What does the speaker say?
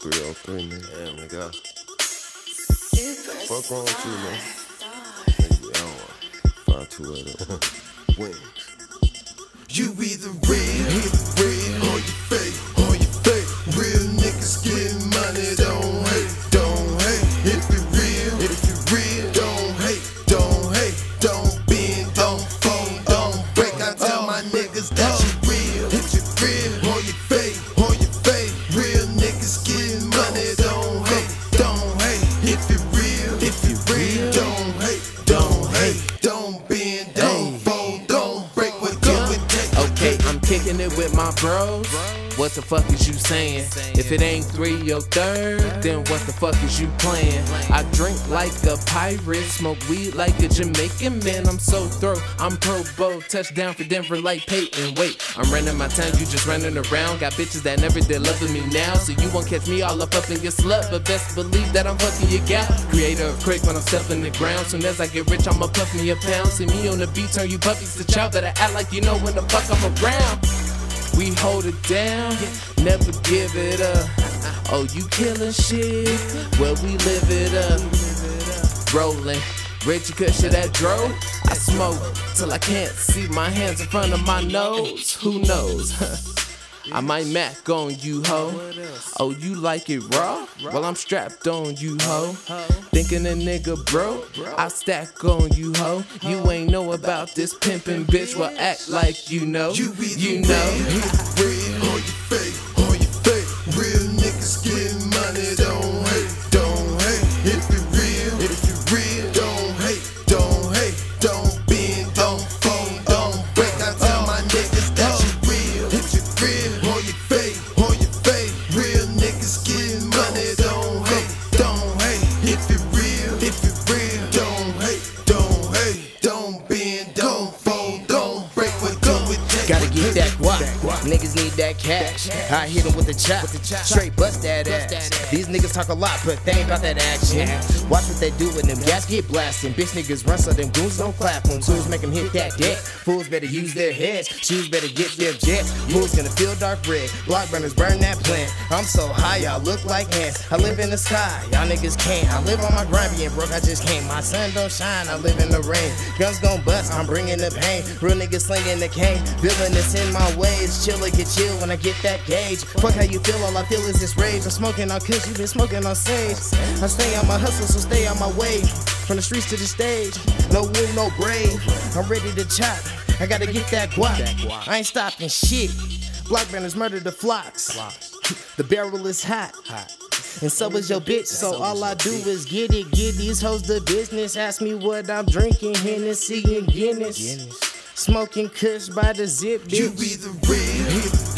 303, nigga. Damn, nigga. Fuck wrong with you, man? Nigga, I don't want 5280. Wings. You either real, real, or you bros. What the fuck is you saying? If it ain't three or third, then what the fuck is you playing? I drink like a pirate, smoke weed like a Jamaican man. I'm so throw, I'm pro bowl, touchdown for Denver like Peyton. Wait, I'm running my time, you just running around. Got bitches that never did loving me now, so you won't catch me all up up in your slut. But best believe that I'm fucking your gal. Creator of quick when I'm stepping the ground. Soon as I get rich, I'ma puff me a pound. See me on the beat, turn you puppies to chow. Better act like you know when the fuck I'm around. We hold it down, never give it up. Oh, you killing shit? Well, we live it up. Rolling, Kush of that dro. I smoke till I can't see my hands in front of my nose. Who knows? I might mac on you, ho. Oh, you like it raw? Well, I'm strapped on you, ho. Thinking a nigga broke? I stack on you, ho. You ain't know about this pimpin' bitch. Well, act like you know. You You know. real, real, or you fake, or you fake. Real niggas getting money, don't Niggas need that cash. I hit 'em with the chop. Straight bust that ass. These niggas talk a lot, but they ain't about that action. Watch what they do when them gas get blasting. Bitch niggas run so them goons don't clap. When tools make them hit that deck. Fools better use their heads. Shoes better get their jets. Fools gonna feel dark red. Block runners burn that plant. I'm so high, y'all look like ants. I live in the sky, y'all niggas can't. I live on my grind, being broke, I just can't. My sun don't shine, I live in the rain. Guns gon' bust, I'm bringing the pain. Real niggas slinging the cane. Villainous in my Chiller get chill when I get that gauge. Fuck how you feel, all I feel is this rage. I'm smoking on kush, you been smoking on sage. I stay on my hustle, so stay on my way. From the streets to the stage, no wound, no grave. I'm ready to chop. I gotta get that guap. I ain't stopping shit. Block banners murder the flocks. The barrel is hot. And so is your bitch, so all I do is get it, get these hoes the business. Ask me what I'm drinking, Hennessy and Guinness. Smoking Kush by the zip, You bitch. either real, real,